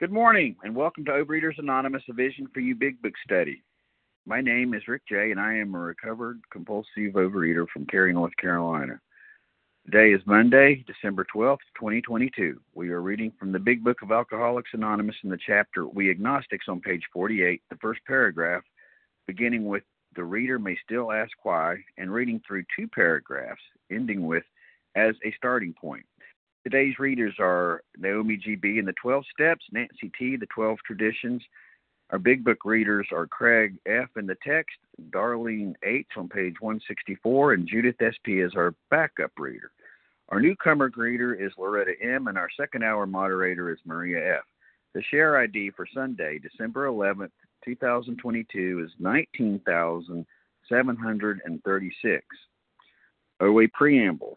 Good morning, and welcome to Overeaters Anonymous, a Vision for You Big Book Study. My name is Rick J., and I am a recovered compulsive overeater from Cary, North Carolina. Today is Monday, December 12th, 2022. We are reading from the Big Book of Alcoholics Anonymous in the chapter We Agnostics on page 48, the first paragraph, beginning with The reader may still ask why, and reading through two paragraphs, ending with As a starting point. Today's readers are Naomi GB in the 12 Steps, Nancy T, the 12 Traditions. Our Big Book readers are Craig F in the text, Darlene H on page 164, and Judith SP is our backup reader. Our newcomer greeter is Loretta M, and our second hour moderator is Maria F. The share ID for Sunday, December 11th, 2022 is 19,736. OA Preamble.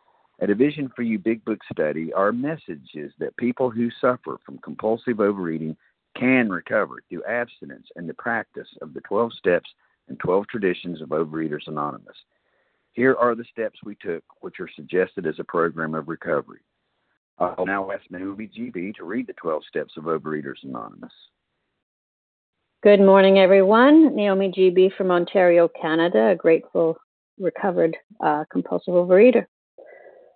At a Vision for You Big Book study, our message is that people who suffer from compulsive overeating can recover through abstinence and the practice of the 12 steps and 12 traditions of Overeaters Anonymous. Here are the steps we took, which are suggested as a program of recovery. I'll now ask Naomi GB to read the 12 steps of Overeaters Anonymous. Good morning, everyone. Naomi GB from Ontario, Canada, a grateful, recovered uh, compulsive overeater.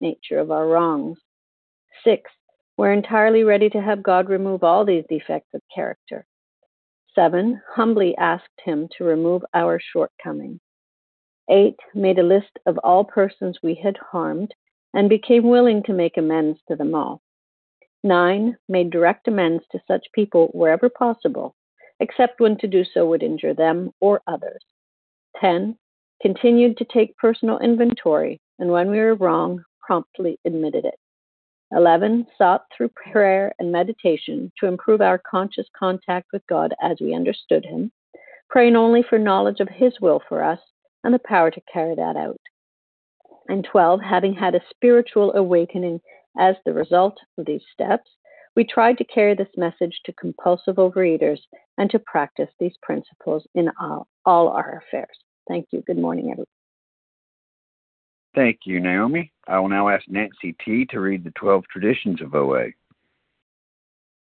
nature of our wrongs. Six, we're entirely ready to have God remove all these defects of character. Seven, humbly asked Him to remove our shortcomings. 8. Made a list of all persons we had harmed and became willing to make amends to them all. 9. Made direct amends to such people wherever possible, except when to do so would injure them or others. 10. Continued to take personal inventory, and when we were wrong, promptly admitted it. 11. Sought through prayer and meditation to improve our conscious contact with God as we understood Him, praying only for knowledge of His will for us and the power to carry that out. And 12, having had a spiritual awakening as the result of these steps, we tried to carry this message to compulsive overeaters and to practice these principles in all, all our affairs. Thank you. Good morning, everyone. Thank you, Naomi. I will now ask Nancy T. to read the 12 traditions of OA.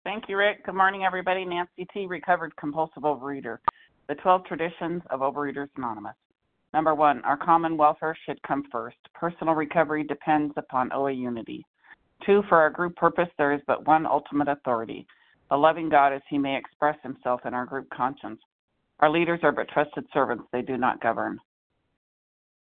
Thank you, Rick. Good morning, everybody. Nancy T., recovered compulsive overeater. The 12 traditions of Overeaters Anonymous. Number one, our common welfare should come first. Personal recovery depends upon OA unity. Two, for our group purpose, there is but one ultimate authority the loving God as he may express himself in our group conscience. Our leaders are but trusted servants, they do not govern.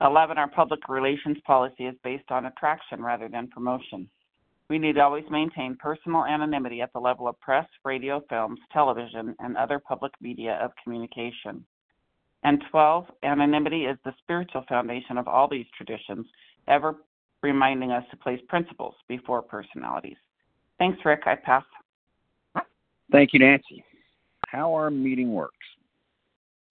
11. Our public relations policy is based on attraction rather than promotion. We need to always maintain personal anonymity at the level of press, radio, films, television, and other public media of communication. And 12, anonymity is the spiritual foundation of all these traditions, ever reminding us to place principles before personalities. Thanks, Rick. I pass. Thank you, Nancy. How our meeting works.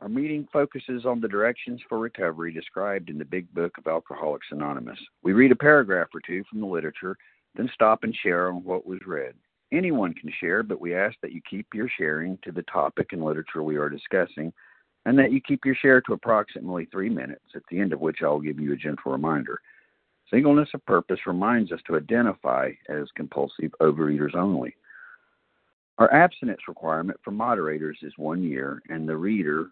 Our meeting focuses on the directions for recovery described in the Big Book of Alcoholics Anonymous. We read a paragraph or two from the literature, then stop and share on what was read. Anyone can share, but we ask that you keep your sharing to the topic and literature we are discussing and that you keep your share to approximately three minutes, at the end of which I'll give you a gentle reminder. Singleness of purpose reminds us to identify as compulsive overeaters only. Our abstinence requirement for moderators is one year, and the reader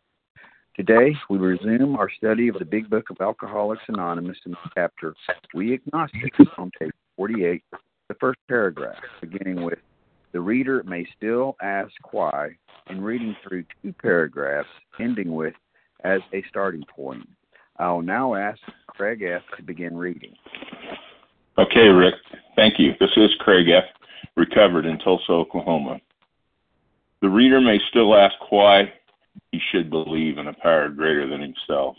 Today, we resume our study of the Big Book of Alcoholics Anonymous in the chapter We Agnostics on page 48, the first paragraph, beginning with The reader may still ask why and reading through two paragraphs, ending with as a starting point. I'll now ask Craig F. to begin reading. Okay, Rick. Thank you. This is Craig F., recovered in Tulsa, Oklahoma. The reader may still ask why he should believe in a power greater than himself.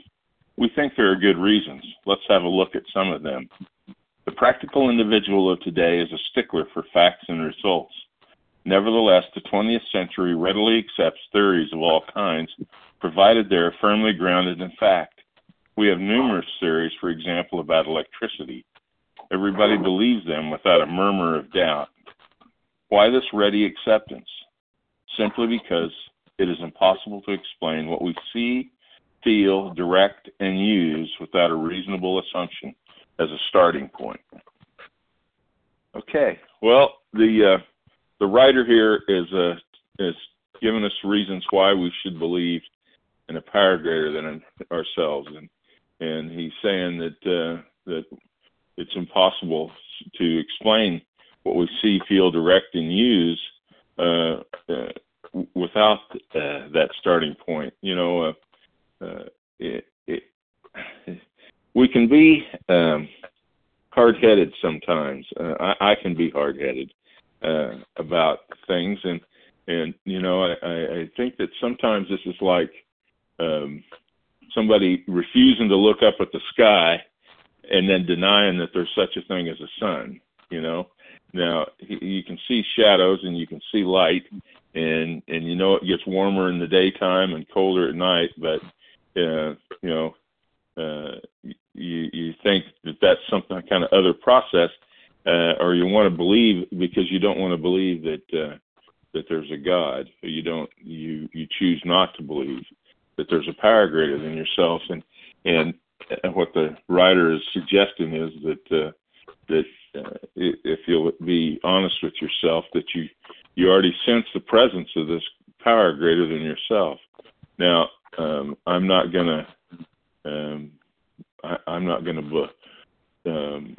We think there are good reasons. Let's have a look at some of them. The practical individual of today is a stickler for facts and results. Nevertheless, the 20th century readily accepts theories of all kinds, provided they are firmly grounded in fact. We have numerous theories, for example, about electricity. Everybody believes them without a murmur of doubt. Why this ready acceptance? Simply because it is impossible to explain what we see, feel, direct, and use without a reasonable assumption as a starting point. Okay, well, the uh, the writer here is uh, is giving us reasons why we should believe in a power greater than ourselves, and and he's saying that uh, that it's impossible to explain what we see, feel, direct, and use uh, uh, without uh, that starting point. You know, uh, uh, it, it, we can be um, hard-headed sometimes. Uh, I, I can be hard-headed, uh, about things, and and you know I, I think that sometimes this is like um, somebody refusing to look up at the sky and then denying that there's such a thing as a sun. You know, now you can see shadows and you can see light, and and you know it gets warmer in the daytime and colder at night, but uh, you know uh, you you think that that's some kind of other process uh, or you want to believe because you don't want to believe that uh, that there's a God. You don't you you choose not to believe that there's a power greater than yourself. And and what the writer is suggesting is that uh, that uh, if you'll be honest with yourself, that you you already sense the presence of this power greater than yourself. Now, um, I'm not gonna um, I, I'm not gonna um,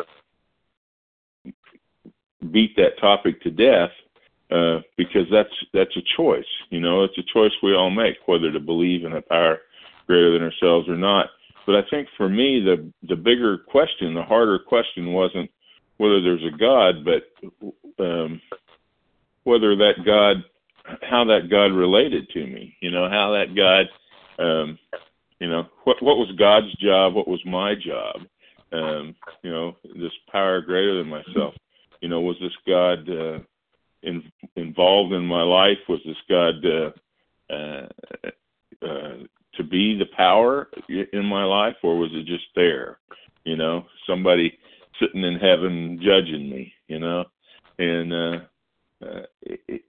beat that topic to death uh, because that's that's a choice. You know, it's a choice we all make whether to believe in a power greater than ourselves or not. But I think for me, the the bigger question, the harder question, wasn't whether there's a God, but um, whether that God, how that God related to me. You know, how that God, um, you know, what what was God's job, what was my job. Um, you know, this power greater than myself you know, was this God uh, in, involved in my life? Was this God uh, uh, uh, to be the power in my life, or was it just there? You know, somebody sitting in heaven judging me. You know, and uh, uh,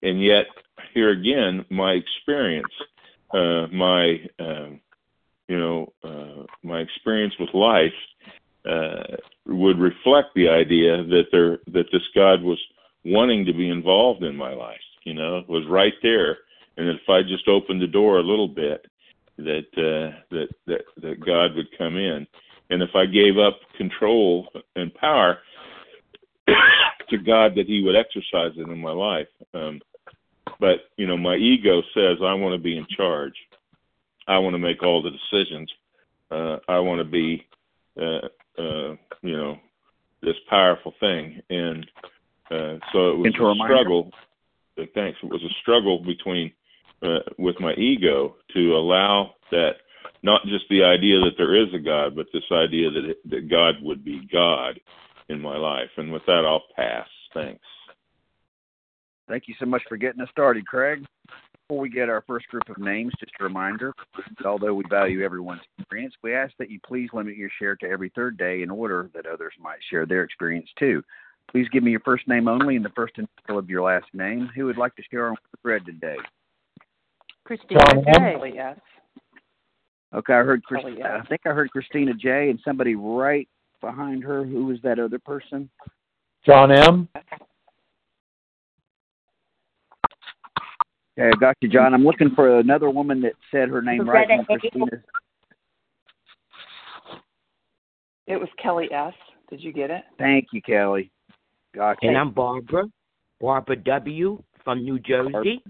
and yet here again, my experience, uh, my uh, you know, uh, my experience with life uh, would reflect the idea that there that this God was wanting to be involved in my life. You know, was right there, and that if I just opened the door a little bit, that uh, that that that God would come in, and if I gave up control and power to God, that He would exercise it in my life. Um, but you know, my ego says I want to be in charge. I want to make all the decisions. Uh, I want to be, uh, uh, you know, this powerful thing, and uh, so it was Into a struggle. Uh, thanks. It was a struggle between uh, with my ego to allow that not just the idea that there is a God, but this idea that that God would be God in my life. And with that, I'll pass. Thanks. Thank you so much for getting us started, Craig. Before we get our first group of names, just a reminder although we value everyone's experience, we ask that you please limit your share to every third day in order that others might share their experience too. Please give me your first name only and the first initial of your last name. Who would like to share on the thread today? Christina J. Yes. Okay, I heard Chris, oh, Kelly, yes. I think I heard Christina J. and somebody right behind her. Who was that other person? John M. Okay, I got you, John. I'm looking for another woman that said her name right. Loretta and Christina. It was Kelly S. Did you get it? Thank you, Kelly. Got Gotcha. And I'm Barbara, Barbara W. from New Jersey.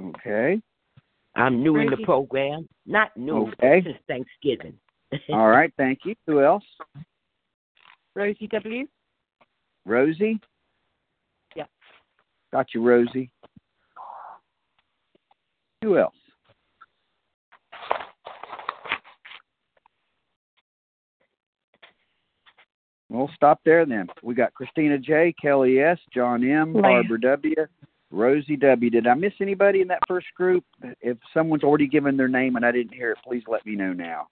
Okay. I'm new in the program. Not new, Okay. but since Thanksgiving. All right. Thank you. Who else? Rosie W. Rosie. Yeah. Got you, Rosie. Who else? We'll stop there then. We got Christina J, Kelly S, John M, Barbara W, Rosie W. Did I miss anybody in that first group? If someone's already given their name and I didn't hear it, please let me know now.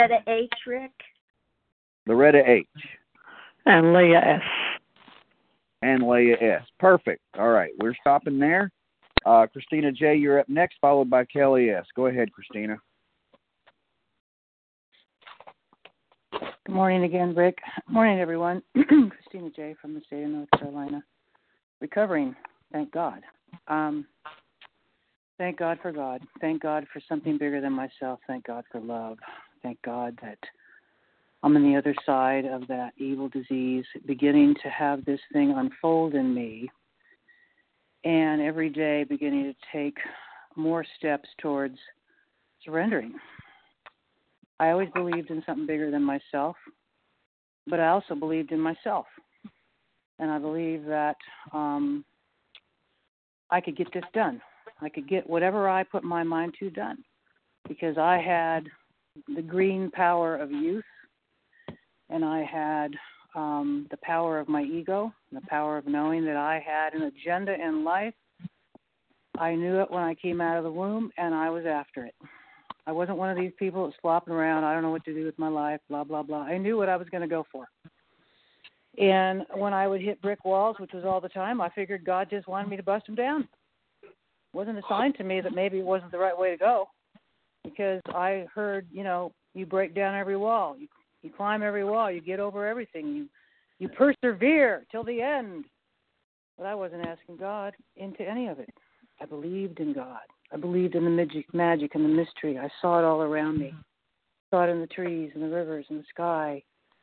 Loretta H. Rick. Loretta H And Leah S. and Leah S. Perfect. All right, we're stopping there. Uh, Christina J, you're up next, followed by Kelly S. Go ahead, Christina. Good morning again, Rick. Good Morning, everyone. Christina J. from the state of North Carolina. Recovering, thank God. Um, thank God for God. Thank God for something bigger than myself. Thank God for love. Thank God that I'm on the other side of that evil disease, beginning to have this thing unfold in me, and every day beginning to take more steps towards surrendering. I always believed in something bigger than myself, but I also believed in myself. And I believe that um, I could get this done. I could get whatever I put my mind to done because I had the green power of youth and I had um, the power of my ego, the power of knowing that I had an agenda in life. I knew it when I came out of the womb and I was after it. I wasn't one of these people that's flopping around. I don't know what to do with my life, blah, blah, blah. I knew what I was going to go for. And when I would hit brick walls, which was all the time, I figured God just wanted me to bust them down. It wasn't a sign to me that maybe it wasn't the right way to go because I heard, you know, you break down every wall, you you climb every wall, you get over everything, you you persevere till the end. But I wasn't asking God into any of it. I believed in God. I believed in the magic, magic and the mystery. I saw it all around me. Mm-hmm. Saw it in the trees and the rivers and the sky,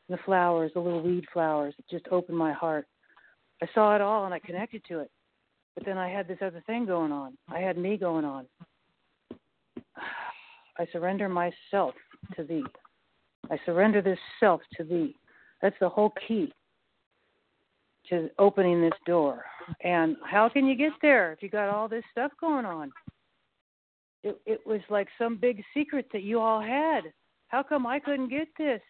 the flowers, the little weed flowers. It just opened my heart. I saw it all and I connected to it. But then I had this other thing going on. I had me going on. I surrender myself to thee. I surrender this self to thee. That's the whole key to opening this door. And how can you get there if you got all this stuff going on? It it was like some big secret that you all had. How come I couldn't get this?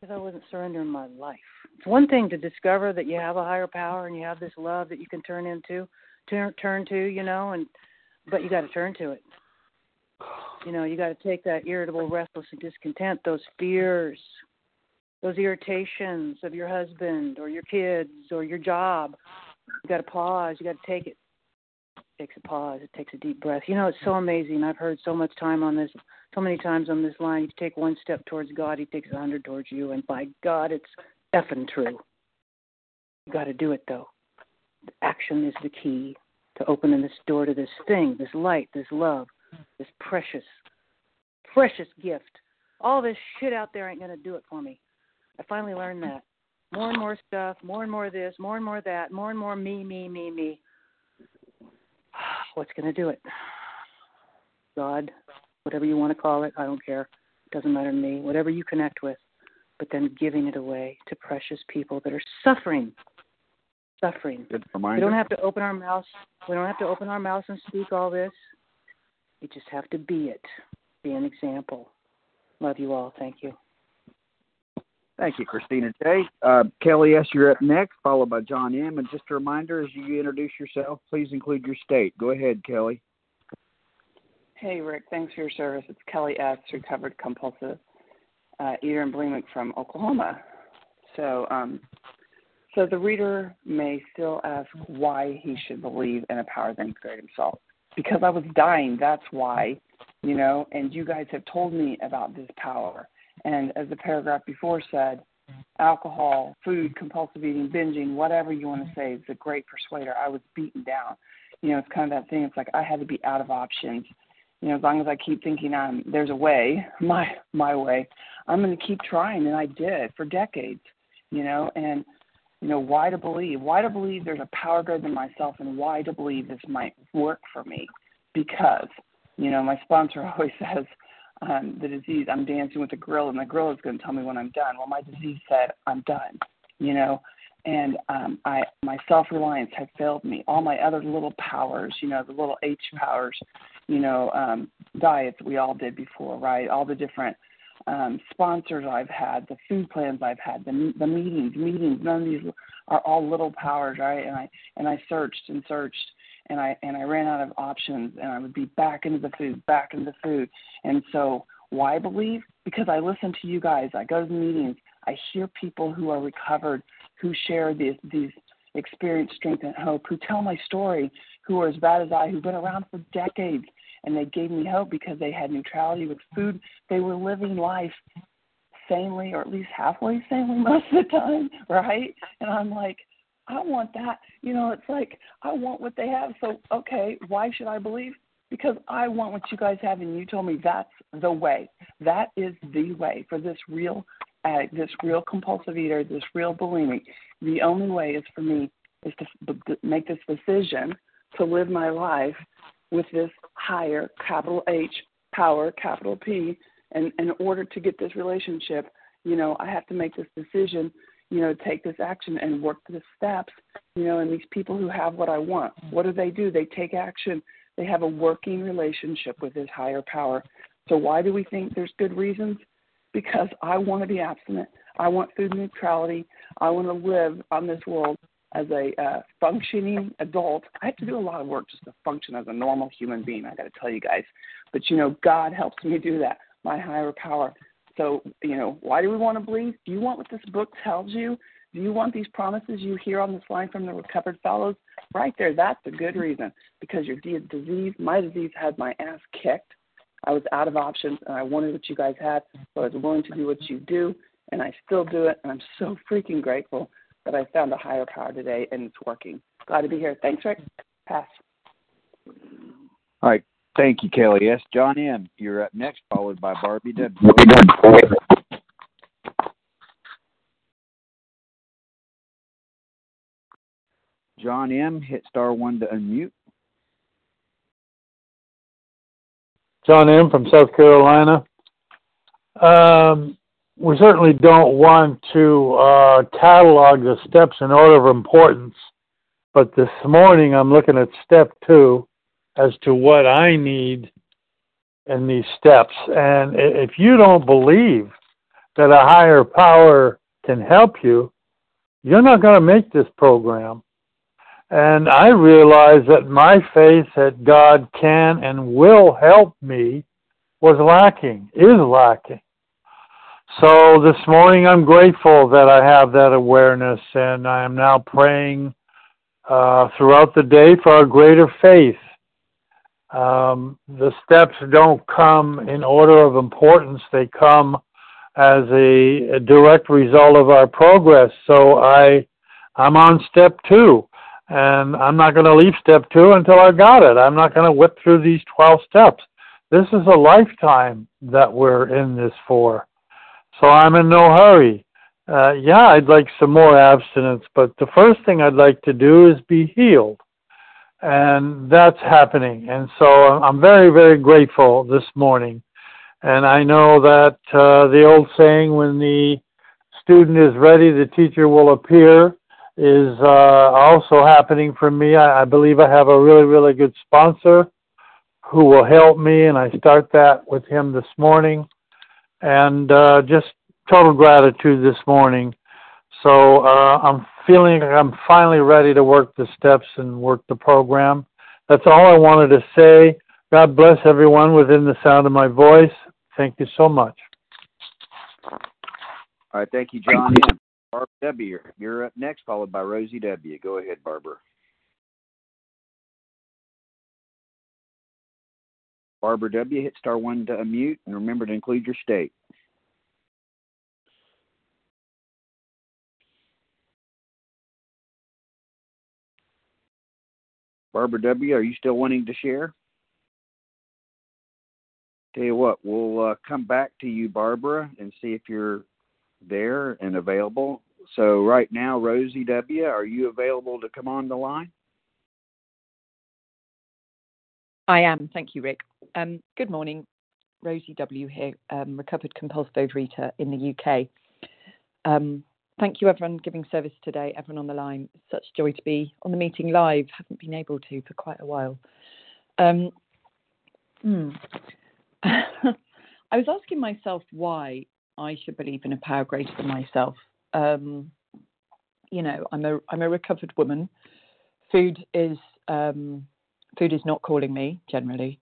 Because I wasn't surrendering my life. It's one thing to discover that you have a higher power and you have this love that you can turn into, turn turn to, you know, and but you got to turn to it. You know, you got to take that irritable, restless, and discontent, those fears, those irritations of your husband or your kids or your job. You got to pause. You got to take it. it. Takes a pause. It takes a deep breath. You know, it's so amazing. I've heard so much time on this, so many times on this line. You take one step towards God, He takes a hundred towards you, and by God, it's effing true. You got to do it though. Action is the key to opening this door to this thing, this light, this love, this precious, precious gift. All this shit out there ain't to do it for me. I finally learned that. More and more stuff, more and more this, more and more that, more and more me, me, me, me. What's to do it? God, whatever you want to call it, I don't care. It doesn't matter to me. Whatever you connect with, but then giving it away to precious people that are suffering. Suffering. Good We don't have to open our mouths. We don't have to open our mouths and speak all this. We just have to be it. Be an example. Love you all. Thank you. Thank you, Christina J. Uh, Kelly S., you're up next, followed by John M. And just a reminder, as you introduce yourself, please include your state. Go ahead, Kelly. Hey, Rick. Thanks for your service. It's Kelly S., recovered compulsive uh, eater and bulimic from Oklahoma. So, um, so the reader may still ask why he should believe in a power that can create himself. Because I was dying, that's why, you know. And you guys have told me about this power. And as the paragraph before said, alcohol, food, compulsive eating, binging, whatever you want to say, is a great persuader. I was beaten down. You know, it's kind of that thing. It's like I had to be out of options you know, as long as I keep thinking um, there's a way, my my way, I'm going to keep trying, and I did for decades. You know, and you know why to believe? Why to believe there's a power greater than myself, and why to believe this might work for me? Because you know, my sponsor always says um, the disease. I'm dancing with the grill, and the grill is going to tell me when I'm done. Well, my disease said I'm done. You know, and um, I my self reliance had failed me. All my other little powers, you know, the little H powers, you know, um, diets we all did before, right? All the different um, sponsors I've had, the food plans I've had, the the meetings, meetings. None of these are all little powers, right? And I and I searched and searched, and I and I ran out of options, and I would be back into the food, back into the food, and so why believe? Because I listen to you guys. I go to the meetings. I hear people who are recovered, who share these these experience, strength, and hope, who tell my story, who are as bad as I, who've been around for decades, and they gave me hope because they had neutrality with food. They were living life sanely, or at least halfway sanely most of the time, right? And I'm like, I want that. You know, it's like I want what they have. So okay, why should I believe? Because I want what you guys have, and you told me that's the way. That is the way for this real addict, this real compulsive eater, this real bulimic. The only way is for me is to make this decision to live my life with this higher capital H power capital P and in order to get this relationship you know I have to make this decision you know take this action and work the steps you know and these people who have what I want what do they do? They take action. They have a working relationship with this higher power. So why do we think there's good reasons because I want to be abstinent I want food neutrality I want to live on this world as a uh, functioning adult. I have to do a lot of work just to function as a normal human being. I got to tell you guys, but you know, God helps me do that. My higher power. So you know, why do we want to believe? Do you want what this book tells you? Do you want these promises you hear on this line from the recovered fellows? Right there, that's a good reason. Because your disease, my disease, had my ass kicked. I was out of options, and I wanted what you guys had, so I was willing to do what you do, and I still do it. And I'm so freaking grateful that I found a higher power today and it's working. Glad to be here. Thanks, Rick. Pass. All right. Thank you, Kelly S. John M., you're up next, followed by Barbie W. John M., hit star one to unmute. John M. from South Carolina. Um, we certainly don't want to uh, catalog the steps in order of importance, but this morning I'm looking at step two as to what I need in these steps. And if you don't believe that a higher power can help you, you're not going to make this program. And I realized that my faith that God can and will help me was lacking, is lacking. So this morning I'm grateful that I have that awareness and I am now praying uh, throughout the day for our greater faith. Um, the steps don't come in order of importance, they come as a, a direct result of our progress. So I, I'm on step two, and I'm not going to leave step two until I've got it. I'm not going to whip through these 12 steps. This is a lifetime that we're in this for. So I'm in no hurry. Uh, yeah, I'd like some more abstinence, but the first thing I'd like to do is be healed. And that's happening. And so I'm very, very grateful this morning and I know that uh, the old saying, when the student is ready, the teacher will appear, is uh, also happening for me. I, I believe I have a really, really good sponsor who will help me, and I start that with him this morning. And uh, just total gratitude this morning. So uh, I'm feeling I'm finally ready to work the steps and work the program. That's all I wanted to say. God bless everyone within the sound of my voice. Thank you so much. All right, thank you, John. Barbara W. You're up next, followed by Rosie W. Go ahead, Barbara. Barbara W. Hit star one to unmute, and remember to include your state. Barbara W., are you still wanting to share? Tell you what, we'll uh, come back to you, Barbara, and see if you're there and available. So right now, Rosie W., are you available to come on the line? I am. Thank you, Rick. Um, good morning. Rosie W. here, um, recovered compulsive overeater in the UK. Um, thank you, everyone, giving service today, everyone on the line. Such joy to be on the meeting live. Haven't been able to for quite a while. Um, hmm. I was asking myself why I should believe in a power greater than myself. Um, you know, I'm a I'm a recovered woman. Food is um, food is not calling me generally.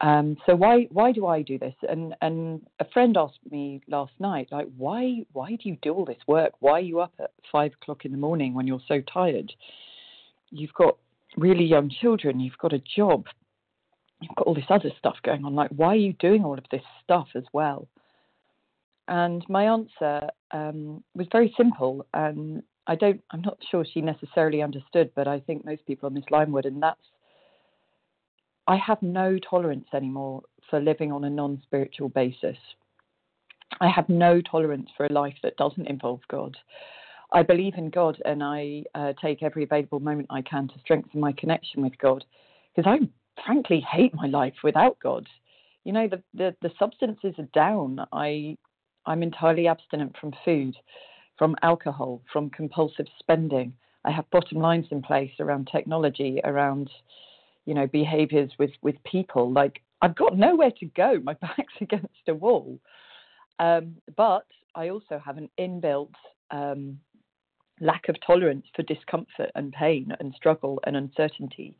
Um, so why why do I do this? And and a friend asked me last night, like, why why do you do all this work? Why are you up at five o'clock in the morning when you're so tired? You've got really young children. You've got a job you've got all this other stuff going on. Like, why are you doing all of this stuff as well? And my answer um, was very simple, and I don't. I'm not sure she necessarily understood, but I think most people on this line would, and that's I have no tolerance anymore for living on a non-spiritual basis. I have no tolerance for a life that doesn't involve God. I believe in God, and I uh, take every available moment I can to strengthen my connection with God, because I frankly hate my life without God. You know, the, the, the substances are down. I I'm entirely abstinent from food, from alcohol, from compulsive spending. I have bottom lines in place around technology, around, you know, behaviors with, with people. Like I've got nowhere to go. My back's against a wall. Um, but I also have an inbuilt um, lack of tolerance for discomfort and pain and struggle and uncertainty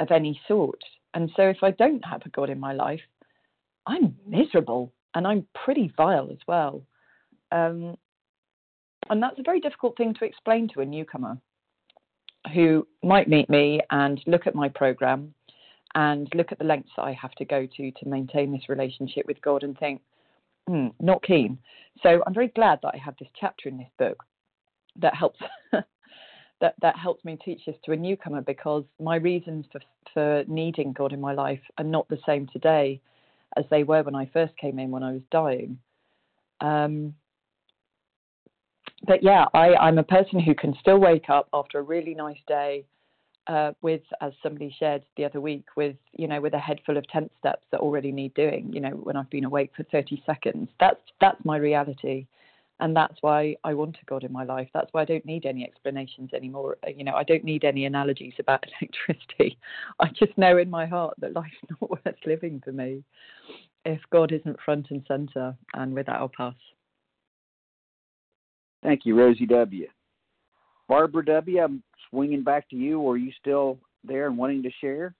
of any sort. And so if I don't have a God in my life, I'm miserable and I'm pretty vile as well. Um, and that's a very difficult thing to explain to a newcomer who might meet me and look at my program and look at the lengths that I have to go to to maintain this relationship with God and think, hmm, not keen. So I'm very glad that I have this chapter in this book that helps that that helps me teach this to a newcomer because my reasons for for needing God in my life are not the same today as they were when I first came in when I was dying. Um, but yeah, I, I'm a person who can still wake up after a really nice day uh, with, as somebody shared the other week, with you know, with a head full of tenth steps that already need doing. You know, when I've been awake for 30 seconds, that's that's my reality and that's why I want a God in my life. That's why I don't need any explanations anymore. Uh, you know, I don't need any analogies about electricity. I just know in my heart that life's not worth living for me if God isn't front and center. And with that, I'll pass. Thank you, Rosie W. Barbara W. I'm swinging back to you. Are you still there and wanting to share?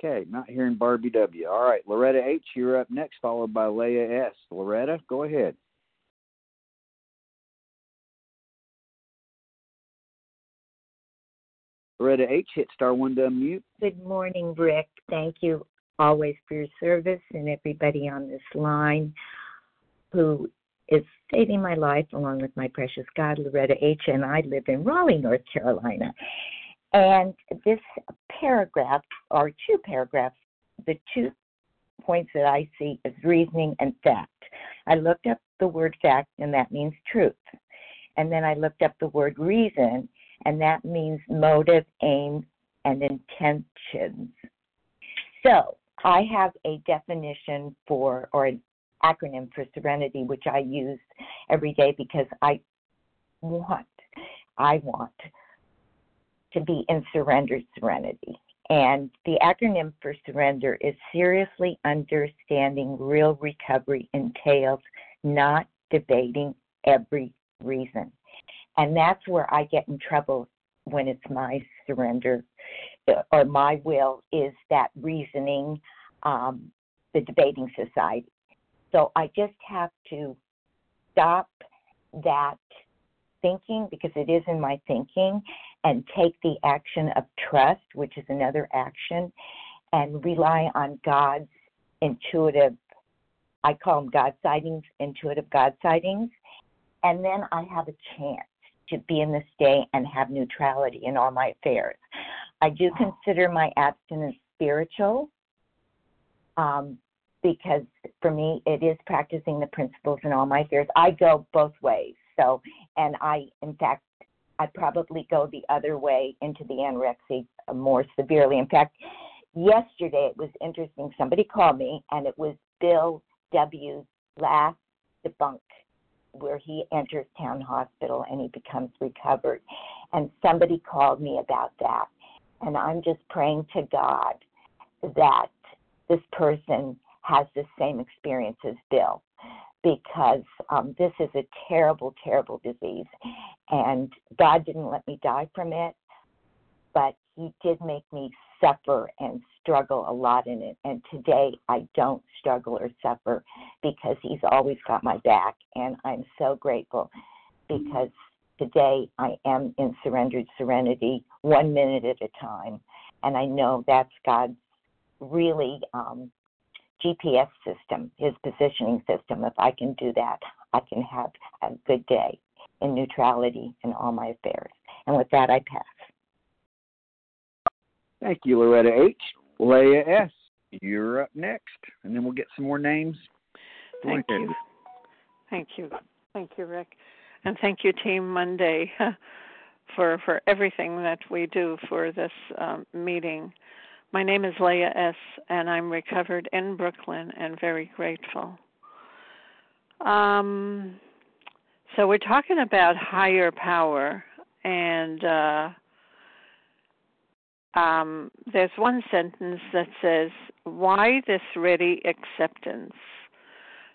Okay, not hearing Barbie W. All right, Loretta H, you're up next, followed by Leah S. Loretta, go ahead. Loretta H, hit star one to unmute. Good morning, Rick. Thank you always for your service and everybody on this line who is saving my life along with my precious God, Loretta H. And I live in Raleigh, North Carolina. And this paragraph, or two paragraphs, the two points that I see is reasoning and fact. I looked up the word fact, and that means truth. And then I looked up the word reason, and that means motive, aim, and intentions. So I have a definition for, or an acronym for serenity, which I use every day because I want, I want to be in surrendered serenity. And the acronym for surrender is seriously understanding real recovery entails not debating every reason. And that's where I get in trouble when it's my surrender uh, or my will is that reasoning, um, the debating society. So I just have to stop that thinking because it is in my thinking and take the action of trust, which is another action, and rely on God's intuitive, I call them God sightings, intuitive God sightings. And then I have a chance to be in this day and have neutrality in all my affairs. I do consider my abstinence spiritual um, because for me it is practicing the principles in all my affairs. I go both ways. So, and I, in fact, I probably go the other way into the anorexia more severely. In fact, yesterday it was interesting. Somebody called me, and it was Bill W.'s last debauch where he enters town hospital and he becomes recovered. And somebody called me about that. And I'm just praying to God that this person has the same experience as Bill because um, this is a terrible, terrible disease. And God didn't let me die from it, but He did make me suffer and struggle a lot in it. And today I don't struggle or suffer because He's always got my back. And I'm so grateful because today I am in surrendered serenity, one minute at a time. And I know that's God's really um, GPS system, his positioning system. If I can do that, I can have a good day in neutrality in all my affairs. And with that, I pass. Thank you, Loretta H. Leah S. You're up next, and then we'll get some more names. Thank you. Thank you. Thank you, Rick. And thank you, Team Monday, for, for everything that we do for this um, meeting. My name is Leah S., and I'm recovered in Brooklyn and very grateful. Um, so we're talking about higher power, and uh, um, there's one sentence that says, Why this ready acceptance?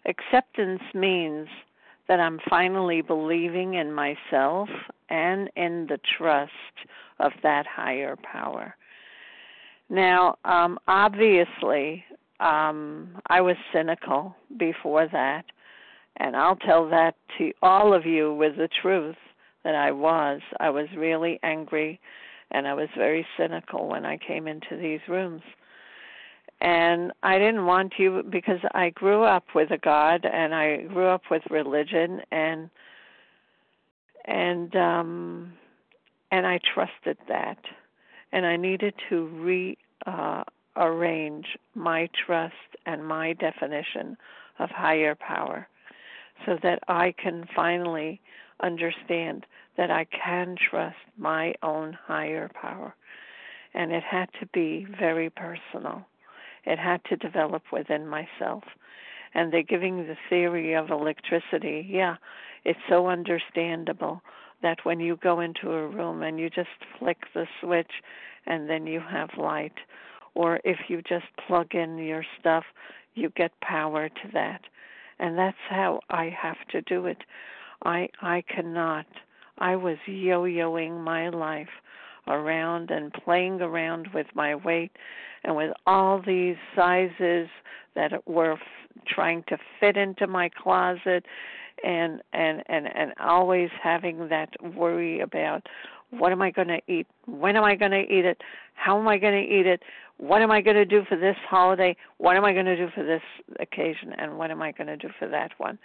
Acceptance means that I'm finally believing in myself and in the trust of that higher power. Now, um, obviously, um, I was cynical before that, and I'll tell that to all of you with the truth that I was. I was really angry, and I was very cynical when I came into these rooms. And I didn't want you because I grew up with a God and I grew up with religion and and um and I trusted that and I needed to re uh, arrange my trust and my definition of higher power so that I can finally understand that I can trust my own higher power. And it had to be very personal. It had to develop within myself. And they're giving the theory of electricity. Yeah, it's so understandable that when you go into a room and you just flick the switch and then you have light. Or if you just plug in your stuff, you get power to that. And that's how I have to do it. I I cannot. I was yo-yoing my life around and playing around with my weight and with all these sizes that were f- trying to fit into my closet and and and and always having that worry about what am I going to eat? When am I going to eat it? How am I going to eat it? What am I going to do for this holiday? What am I going to do for this occasion? And what am I going to do for that one?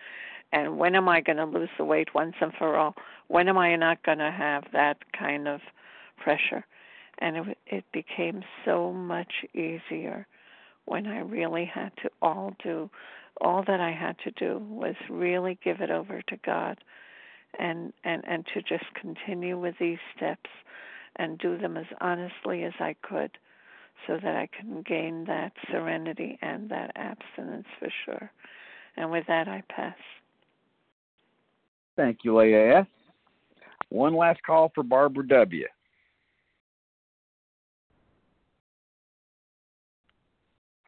And when am I going to lose the weight once and for all? When am I not going to have that kind of pressure? And it, it became so much easier when I really had to all do, all that I had to do was really give it over to God and and and to just continue with these steps and do them as honestly as I could so that I can gain that serenity and that abstinence for sure. And with that I pass. Thank you, Leah One last call for Barbara W.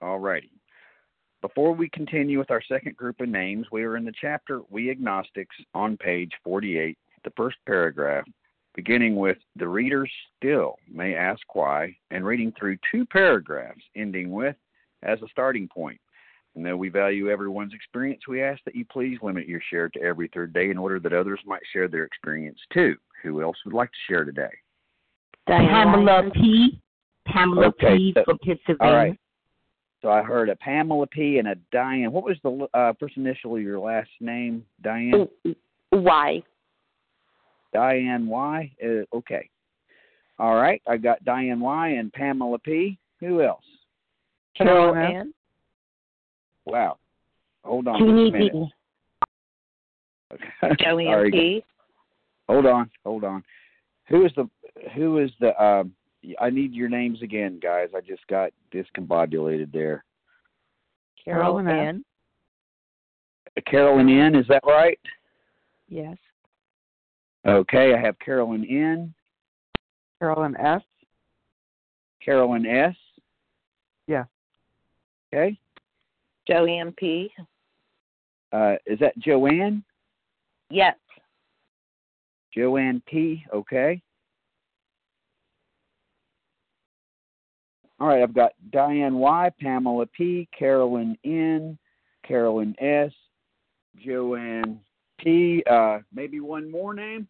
All righty. Before we continue with our second group of names, we are in the chapter We Agnostics on page 48, the first paragraph, beginning with The reader still may ask why, and reading through two paragraphs, ending with As a starting point. And though we value everyone's experience, we ask that you please limit your share to every third day in order that others might share their experience too. Who else would like to share today? Pamela P. Pamela Okay, P. so- from Pennsylvania. All right. So I heard a Pamela P. and a Diane. What was the uh, first initial of your last name? Diane. Y. Diane Y. Uh, okay. All right. I got Diane Y. and Pamela P. Who else? Carol Ann. Wow. Hold on. Jeannie just a minute. B. Joey P. Hold on. Hold on. Who is the who is the um I need your names again, guys. I just got discombobulated there. Carol Ann. Carolyn N, is that right? Yes. Okay, I have Carolyn N, Carolyn S. Carolyn S. Yes. Okay. Joanne P. Uh is that Joanne? Yes. Joanne P. Okay. All right, I've got Diane Y, Pamela P, Carolyn N, Carolyn S, Joanne P. Uh, maybe one more name.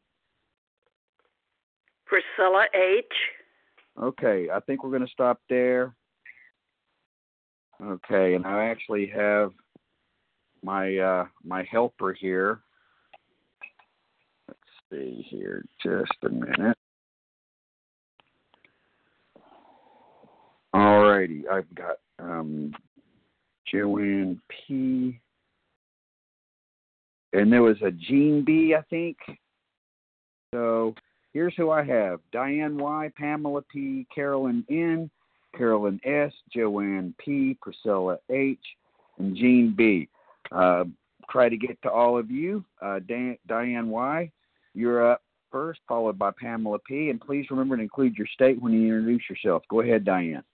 Priscilla H. Okay, I think we're going to stop there. Okay, and I actually have my uh, my helper here. Let's see here, just a minute. Alrighty, I've got um, Joanne P. And there was a Jean B, I think. So here's who I have Diane Y, Pamela P, Carolyn N, Carolyn S, Joanne P, Priscilla H, and Jean B. Uh, try to get to all of you. Uh, Dan- Diane Y, you're up first, followed by Pamela P. And please remember to include your state when you introduce yourself. Go ahead, Diane.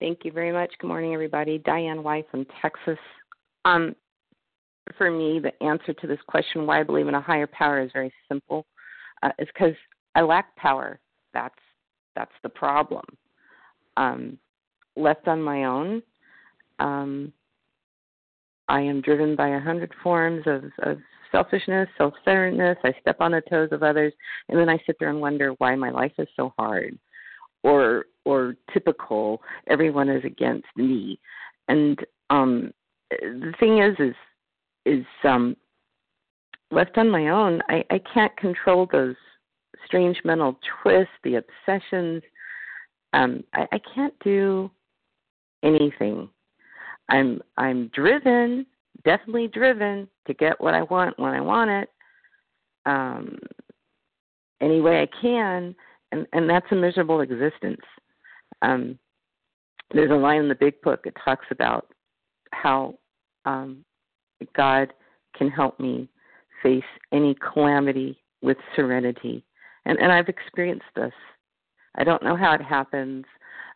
Thank you very much. Good morning, everybody. Diane White from Texas. Um, for me, the answer to this question, why I believe in a higher power, is very simple. Uh, it's because I lack power. That's that's the problem. Um, left on my own, um, I am driven by a hundred forms of, of selfishness, self-centeredness. I step on the toes of others, and then I sit there and wonder why my life is so hard, or or typical. Everyone is against me, and um, the thing is, is is um, left on my own. I, I can't control those strange mental twists, the obsessions. Um, I, I can't do anything. I'm I'm driven, definitely driven to get what I want when I want it, um, any way I can, and and that's a miserable existence. Um, there's a line in the Big Book that talks about how um, God can help me face any calamity with serenity, and and I've experienced this. I don't know how it happens.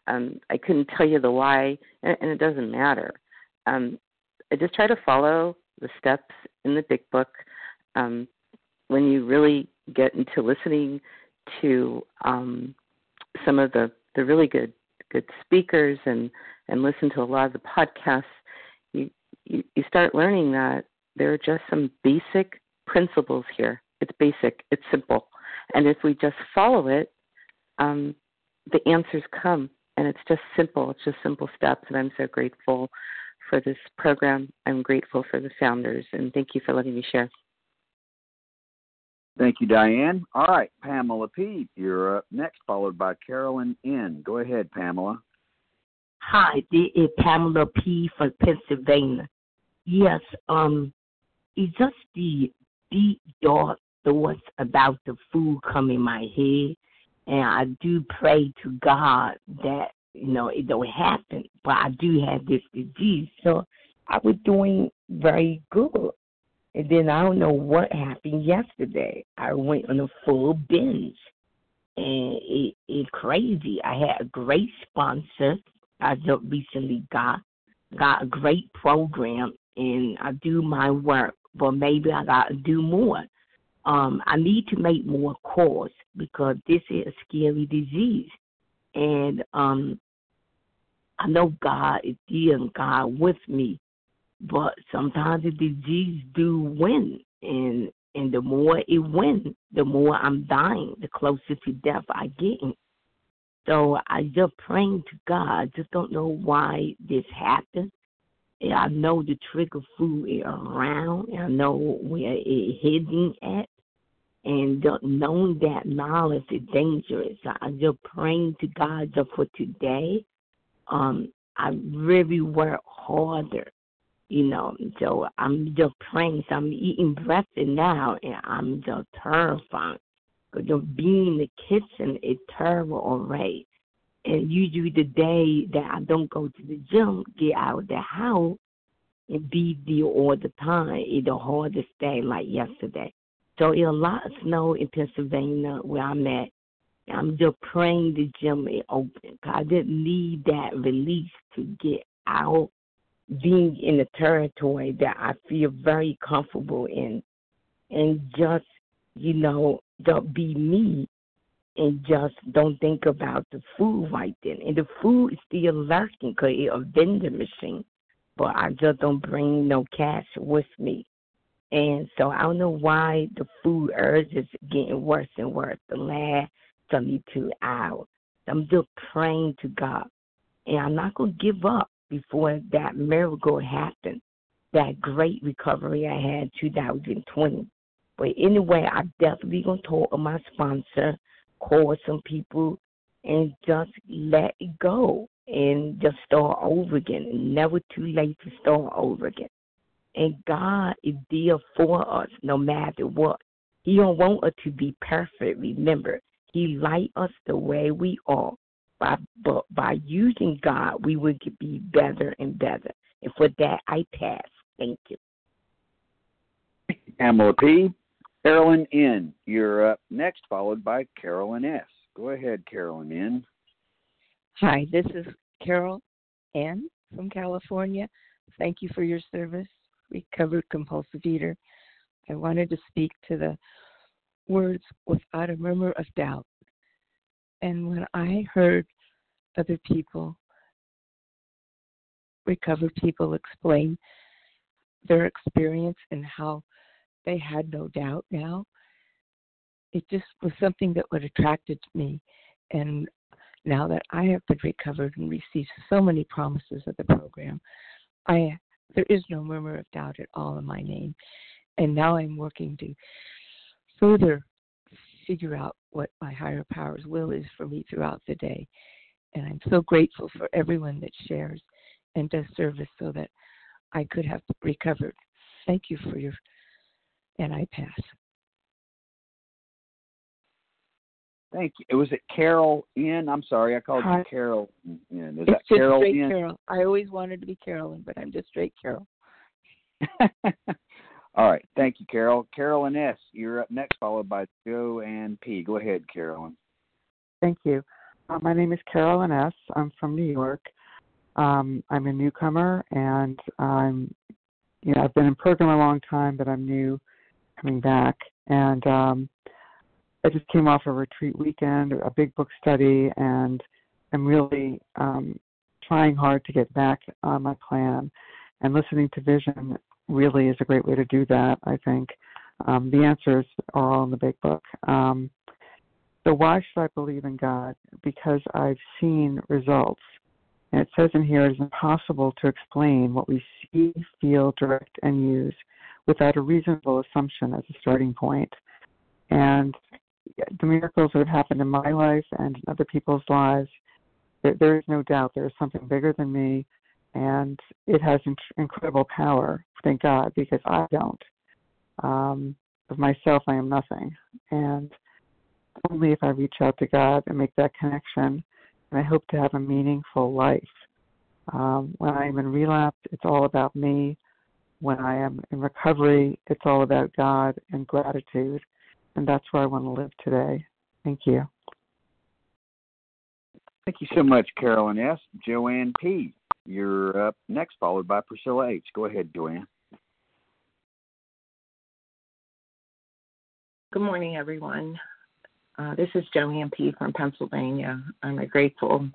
Um, I couldn't tell you the why, and, and it doesn't matter. Um, I just try to follow the steps in the Big Book. Um, when you really get into listening to um, some of the, the really good good speakers and, and listen to a lot of the podcasts, you, you, you start learning that there are just some basic principles here. It's basic, it's simple. And if we just follow it, um, the answers come. And it's just simple. It's just simple steps. And I'm so grateful for this program. I'm grateful for the founders. And thank you for letting me share. Thank you, Diane. All right, Pamela P., you're up next, followed by Carolyn N. Go ahead, Pamela. Hi, this is Pamela P. from Pennsylvania. Yes, um, it's just the deep dark thoughts about the food come in my head, and I do pray to God that you know it don't happen. But I do have this disease, so I was doing very good. And then I don't know what happened yesterday. I went on a full binge. And it, it's crazy. I had a great sponsor I just recently got. Got a great program and I do my work, but maybe I gotta do more. Um, I need to make more calls because this is a scary disease. And um I know God is dear and God with me but sometimes the disease do win and and the more it wins, the more I'm dying, the closer to death I get. So I just praying to God. I just don't know why this happened. And I know the trigger food is around. And I know where it's hidden at. And knowing that knowledge is dangerous. I just praying to God just for today. Um, I really work harder you know. So I'm just praying. So I'm eating breakfast now, and I'm just terrified. Because just being in the kitchen is terrible already. And usually the day that I don't go to the gym, get out of the house, and be there all the time, it's the hardest day like yesterday. So it's a lot of snow in Pennsylvania where I'm at. I'm just praying the gym is open. Cause I didn't need that release to get out being in a territory that I feel very comfortable in and just, you know, don't be me and just don't think about the food right then. And the food is still lurking because it's a vending machine, but I just don't bring no cash with me. And so I don't know why the food urge is getting worse and worse the last 72 hours. I'm just praying to God. And I'm not going to give up before that miracle happened, that great recovery I had 2020. But anyway, I'm definitely gonna talk to my sponsor, call some people, and just let it go and just start over again. Never too late to start over again. And God is there for us no matter what. He don't want us to be perfect. Remember, He like us the way we are. By, but by using God, we would be better and better. And for that, I pass. Thank you. Pamela P. Carolyn N. You're up next, followed by Carolyn S. Go ahead, Carolyn N. Hi, this is Carol N. from California. Thank you for your service, recovered compulsive eater. I wanted to speak to the words without a murmur of doubt. And when I heard other people, recovered people, explain their experience and how they had no doubt now, it just was something that would attracted me. And now that I have been recovered and received so many promises of the program, I there is no murmur of doubt at all in my name. And now I'm working to further figure out what my higher power's will is for me throughout the day. And I'm so grateful for everyone that shares and does service so that I could have recovered. Thank you for your, and I pass. Thank you. It Was it Carol N? I'm sorry, I called Hi. you Carol. Yeah, is it's that just Carol straight N? Carol. I always wanted to be Carolyn, but I'm just straight Carol. All right. Thank you, Carol. Carolyn S., you're up next, followed by Joe and P. Go ahead, Carolyn. Thank you. Uh, my name is Carolyn S. I'm from New York. Um, I'm a newcomer, and I'm, you know, I've been in program a long time, but I'm new, coming back. And um, I just came off a retreat weekend, a big book study, and I'm really um, trying hard to get back on my plan. And listening to vision really is a great way to do that. I think um, the answers are all in the big book. Um, so why should I believe in God? Because I've seen results. And it says in here it is impossible to explain what we see, feel, direct, and use without a reasonable assumption as a starting point. And the miracles that have happened in my life and in other people's lives, there, there is no doubt there is something bigger than me, and it has in- incredible power. Thank God, because I don't. Um, of myself, I am nothing, and only if I reach out to God and make that connection, and I hope to have a meaningful life. Um, when I am in relapse, it's all about me. When I am in recovery, it's all about God and gratitude. And that's where I want to live today. Thank you. Thank you so much, Carolyn S. Joanne P. You're up next, followed by Priscilla H. Go ahead, Joanne. Good morning, everyone. Uh, this is Joanne P. from Pennsylvania. I'm a grateful,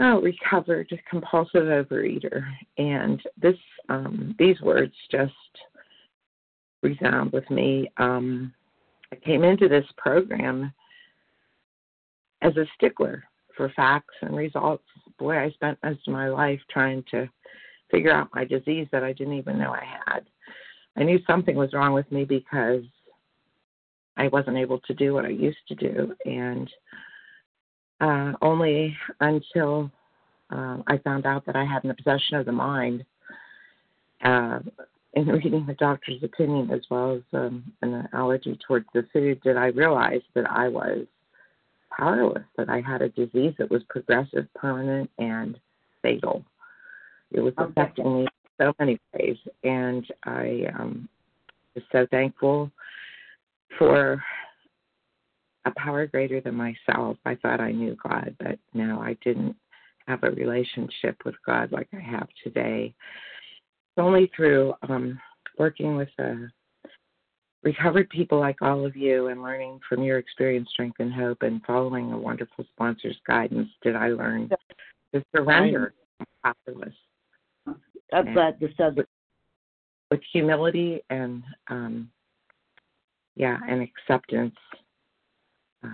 oh, recovered compulsive overeater, and this um, these words just resound with me. Um, I came into this program as a stickler for facts and results. Boy, I spent most of my life trying to figure out my disease that I didn't even know I had. I knew something was wrong with me because I wasn't able to do what I used to do, and uh, only until uh, I found out that I had an obsession of the mind. Uh, in reading the doctor's opinion as well as um, an allergy towards the food, did I realize that I was powerless, that I had a disease that was progressive, permanent, and fatal. It was affecting me in so many ways, and I um, was so thankful for a power greater than myself. I thought I knew God, but no, I didn't have a relationship with God like I have today. It's only through um, working with uh, recovered people like all of you and learning from your experience, strength, and hope, and following a wonderful sponsor's guidance did I learn to surrender powerless. I'm glad to say with, with humility and um, yeah, and acceptance. Uh,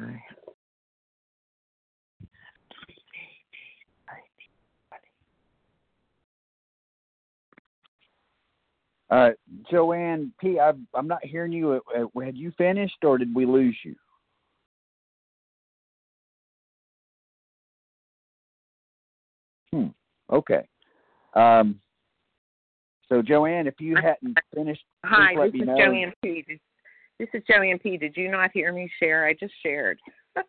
Uh, Joanne P. I, I'm not hearing you. Uh, uh, had you finished, or did we lose you? Hmm. Okay. Um, so, Joanne, if you hadn't finished, Hi, let this me is know. Joanne P. This, this is Joanne P. Did you not hear me share? I just shared.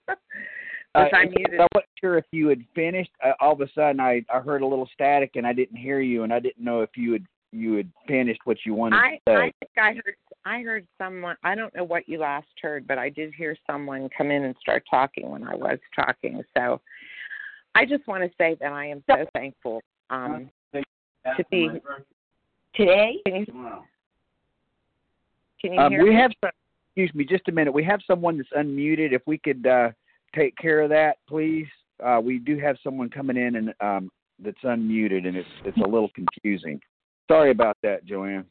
Uh, I? I wasn't sure if you had finished. Uh, all of a sudden, I I heard a little static, and I didn't hear you, and I didn't know if you had you had finished what you wanted I to say. I think I heard I heard someone I don't know what you last heard, but I did hear someone come in and start talking when I was talking. So I just want to say that I am so thankful um to be today. Can you, can you Um, hear we me? have, some- excuse me, just a minute. We have someone that's unmuted. If we could uh, take care of that, please. Uh, we do have someone coming in and um, that's unmuted, and it's it's a little confusing. Sorry about that, Joanne.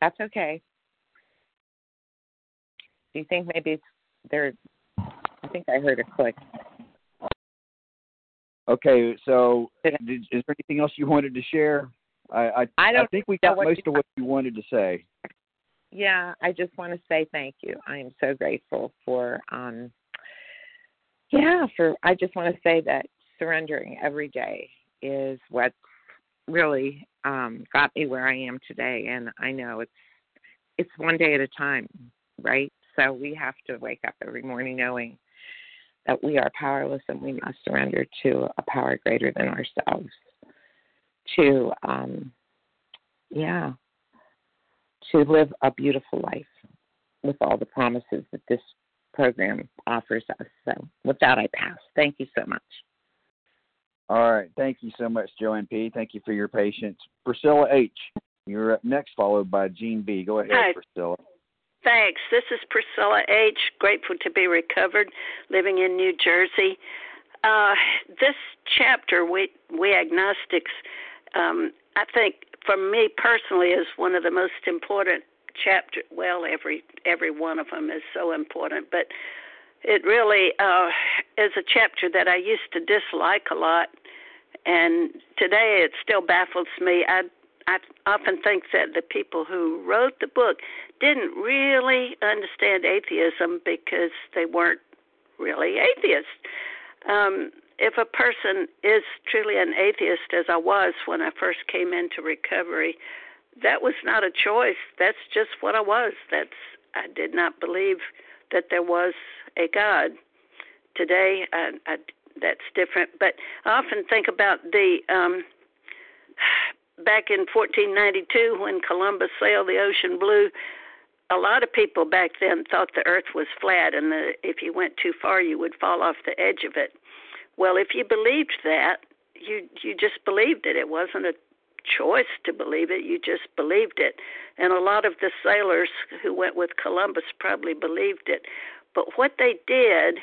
That's okay. Do you think maybe there I think I heard a click. Okay, so did, is there anything else you wanted to share? I I, I don't think we got most of what you wanted to say. Yeah, I just want to say thank you. I am so grateful for um yeah, for I just want to say that surrendering every day is what really um got me where I am today and I know it's it's one day at a time, right? So we have to wake up every morning knowing that we are powerless and we must surrender to a power greater than ourselves. To um yeah, to live a beautiful life with all the promises that this program offers us. So, with that, I pass. Thank you so much. All right, thank you so much, Joanne P. Thank you for your patience. Priscilla H. You're up next, followed by Jean B. Go ahead, Hi. Priscilla. Thanks. This is Priscilla H. Grateful to be recovered, living in New Jersey. Uh, this chapter, we we agnostics, um, I think for me personally is one of the most important chapter. Well, every every one of them is so important, but it really uh, is a chapter that I used to dislike a lot, and today it still baffles me. I I often think that the people who wrote the book didn't really understand atheism because they weren't really atheists. Um, if a person is truly an atheist, as I was when I first came into recovery, that was not a choice. That's just what I was. That's I did not believe that there was a God. Today, I, I, that's different. But I often think about the um, back in 1492 when Columbus sailed the ocean blue. A lot of people back then thought the Earth was flat, and the, if you went too far, you would fall off the edge of it. Well, if you believed that, you you just believed it. It wasn't a choice to believe it. You just believed it. And a lot of the sailors who went with Columbus probably believed it. But what they did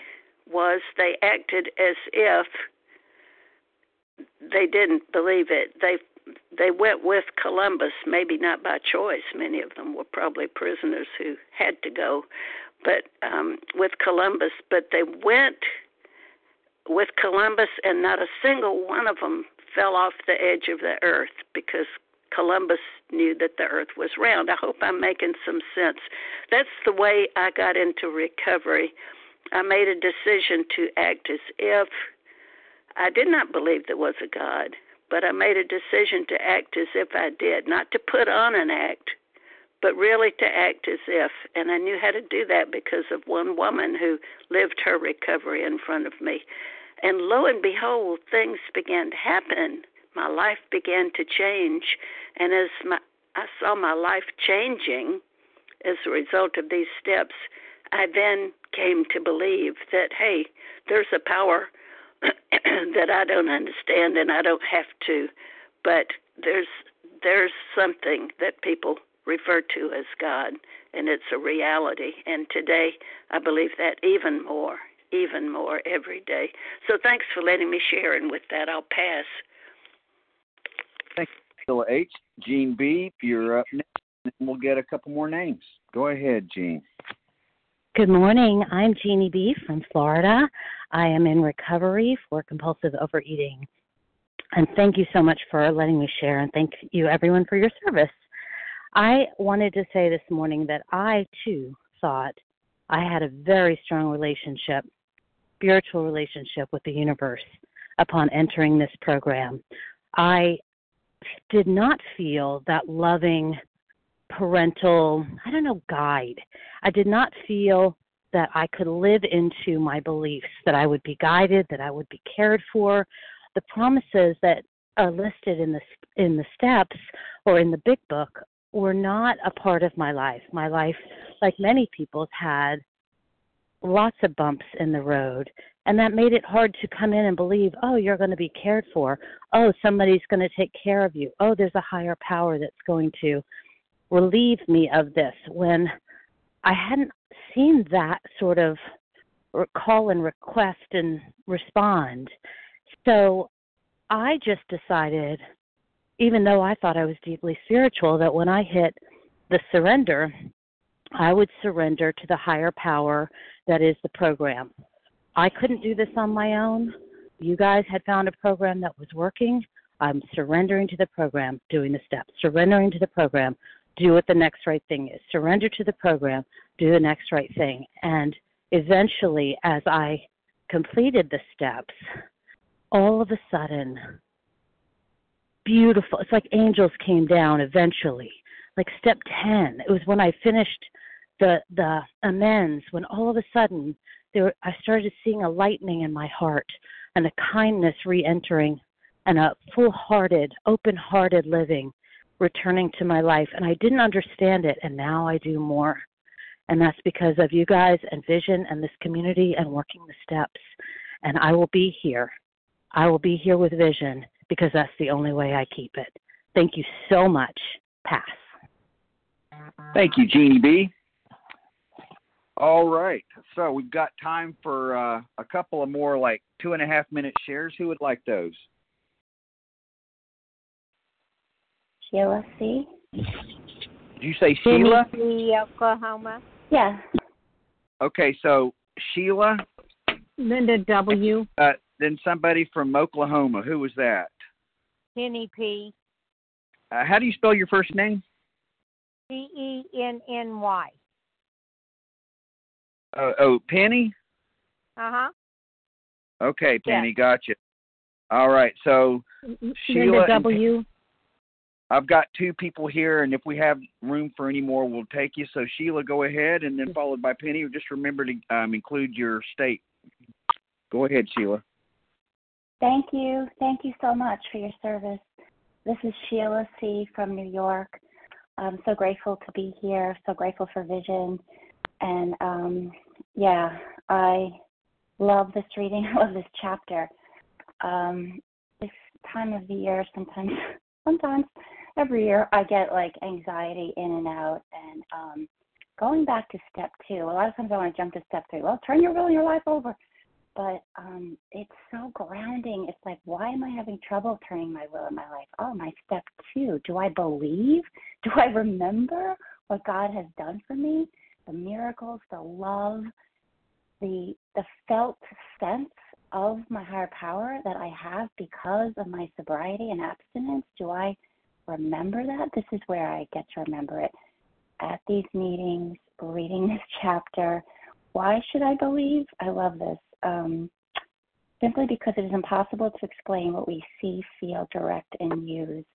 was they acted as if they didn't believe it. They they went with Columbus, maybe not by choice. Many of them were probably prisoners who had to go, but um, with Columbus. But they went with Columbus, and not a single one of them fell off the edge of the earth because Columbus knew that the earth was round. I hope I'm making some sense. That's the way I got into recovery. I made a decision to act as if I did not believe there was a God, but I made a decision to act as if I did, not to put on an act, but really to act as if. And I knew how to do that because of one woman who lived her recovery in front of me. And lo and behold, things began to happen. My life began to change. And as my, I saw my life changing as a result of these steps, I then came to believe that, hey, there's a power that I don't understand and I don't have to, but there's there's something that people refer to as God, and it's a reality. And today, I believe that even more even more every day. So thanks for letting me share, and with that, I'll pass. Thank you, H. Jean B., you're up next, and we'll get a couple more names. Go ahead, Jean. Good morning. I'm Jeannie B. from Florida. I am in recovery for compulsive overeating. And thank you so much for letting me share, and thank you, everyone, for your service. I wanted to say this morning that I, too, thought I had a very strong relationship spiritual relationship with the universe upon entering this program. I did not feel that loving parental, I don't know, guide. I did not feel that I could live into my beliefs, that I would be guided, that I would be cared for. The promises that are listed in the in the steps or in the big book were not a part of my life. My life, like many people's, had lots of bumps in the road and that made it hard to come in and believe oh you're going to be cared for. Oh somebody's going to take care of you. Oh there's a higher power that's going to relieve me of this. When i hadn't seen that sort of call and request and respond. So i just decided even though i thought i was deeply spiritual that when i hit the surrender I would surrender to the higher power that is the program. I couldn't do this on my own. You guys had found a program that was working. I'm surrendering to the program, doing the steps, surrendering to the program, do what the next right thing is, surrender to the program, do the next right thing. And eventually, as I completed the steps, all of a sudden, beautiful, it's like angels came down eventually. Like step 10, it was when I finished the the amends when all of a sudden there I started seeing a lightning in my heart and a kindness re-entering and a full-hearted, open-hearted living returning to my life and I didn't understand it and now I do more. And that's because of you guys and Vision and this community and working the steps. And I will be here. I will be here with Vision because that's the only way I keep it. Thank you so much. Pass. Thank you, Jeannie B. All right. So we've got time for uh, a couple of more, like two and a half minute shares. Who would like those? Sheila C. Did you say Sheila? C, Oklahoma. Yeah. Okay, so Sheila, Linda W. uh, then somebody from Oklahoma. Who was that? Penny P. Uh, how do you spell your first name? C E N N Y. Uh, oh, Penny. Uh huh. Okay, Penny, gotcha. All right, so Sheila Linda and- W. I've got two people here, and if we have room for any more, we'll take you. So Sheila, go ahead, and then followed by Penny. Just remember to um, include your state. Go ahead, Sheila. Thank you. Thank you so much for your service. This is Sheila C. from New York. I'm so grateful to be here. So grateful for vision. And um, yeah, I love this reading. I love this chapter. Um, this time of the year, sometimes, sometimes every year, I get like anxiety in and out. And um, going back to step two, a lot of times I want to jump to step three. Well, turn your will and your life over but um it's so grounding it's like why am i having trouble turning my will in my life? Oh my step two do i believe? Do i remember what god has done for me? The miracles the love the the felt sense of my higher power that i have because of my sobriety and abstinence do i remember that? This is where i get to remember it. At these meetings reading this chapter why should i believe? I love this um, simply because it is impossible to explain what we see, feel, direct, and use.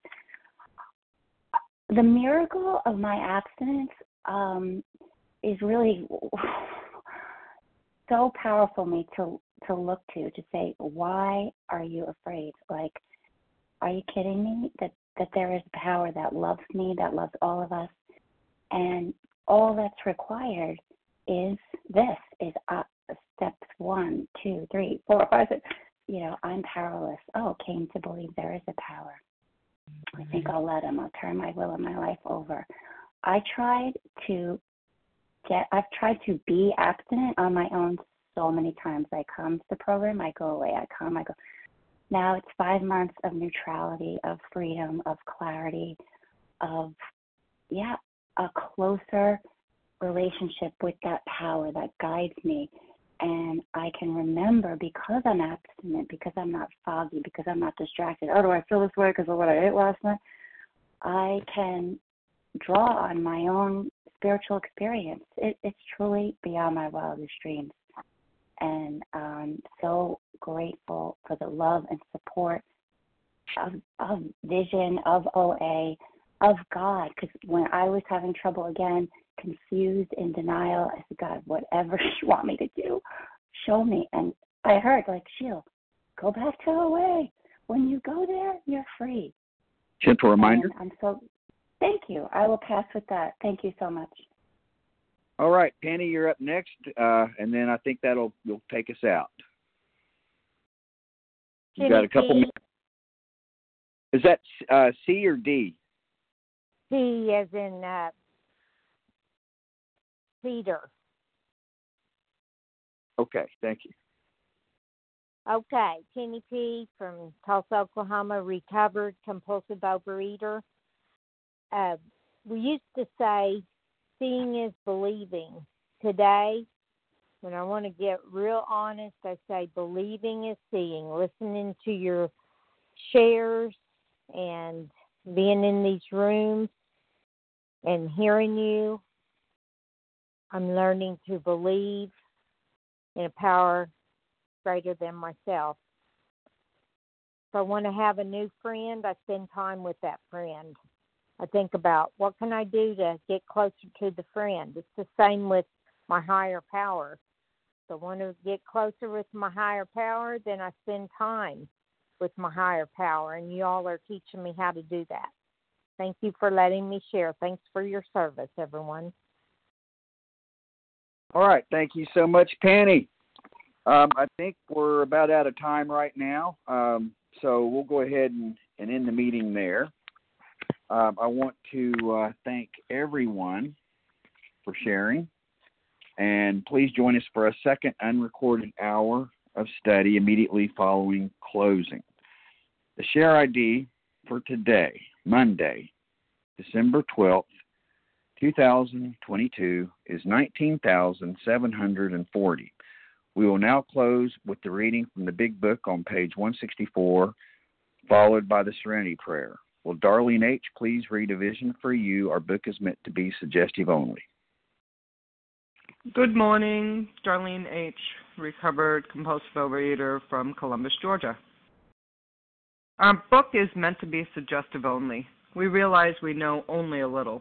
The miracle of my abstinence um, is really so powerful me to to look to to say, why are you afraid? Like, are you kidding me? That that there is power that loves me, that loves all of us, and all that's required is this: is uh, steps one, two, three, four, five, six. You know, I'm powerless. Oh, came to believe there is a power. I think mm-hmm. I'll let him. I'll turn my will and my life over. I tried to get. I've tried to be abstinent on my own so many times. I come to the program, I go away. I come, I go. Now it's five months of neutrality, of freedom, of clarity, of yeah, a closer relationship with that power that guides me and I can remember because I'm abstinent, because I'm not foggy, because I'm not distracted. Oh, do I feel this way because of what I ate last night? I can draw on my own spiritual experience. It, it's truly beyond my wildest dreams. And I'm so grateful for the love and support of, of Vision, of OA, of God. Because when I was having trouble again, confused, in denial. I said, God, whatever you want me to do, show me. And I heard, like, Sheila, go back to OA. When you go there, you're free. Gentle reminder. And I'm so, thank you. I will pass with that. Thank you so much. All right, Penny, you're up next, uh, and then I think that'll you'll take us out. You got a couple minutes. Is that uh, C or D? C as in uh, Cedar. Okay, thank you. Okay, Penny P from Tulsa, Oklahoma, recovered compulsive overeater. Uh, we used to say, seeing is believing. Today, when I want to get real honest, I say believing is seeing. Listening to your shares and being in these rooms and hearing you, I'm learning to believe in a power greater than myself. If I want to have a new friend, I spend time with that friend. I think about what can I do to get closer to the friend. It's the same with my higher power. If I want to get closer with my higher power, then I spend time with my higher power, and you all are teaching me how to do that. Thank you for letting me share. Thanks for your service, everyone. All right, thank you so much, Penny. Um, I think we're about out of time right now, um, so we'll go ahead and, and end the meeting there. Um, I want to uh, thank everyone for sharing. And please join us for a second unrecorded hour of study immediately following closing. The share ID for today, Monday, December 12th, 2022, is 19,740. We will now close with the reading from the Big Book on page 164, followed by the Serenity Prayer. Will Darlene H. please read a vision for you? Our book is meant to be suggestive only. Good morning, Darlene H., recovered compulsive overeater from Columbus, Georgia. Our book is meant to be suggestive only. We realize we know only a little.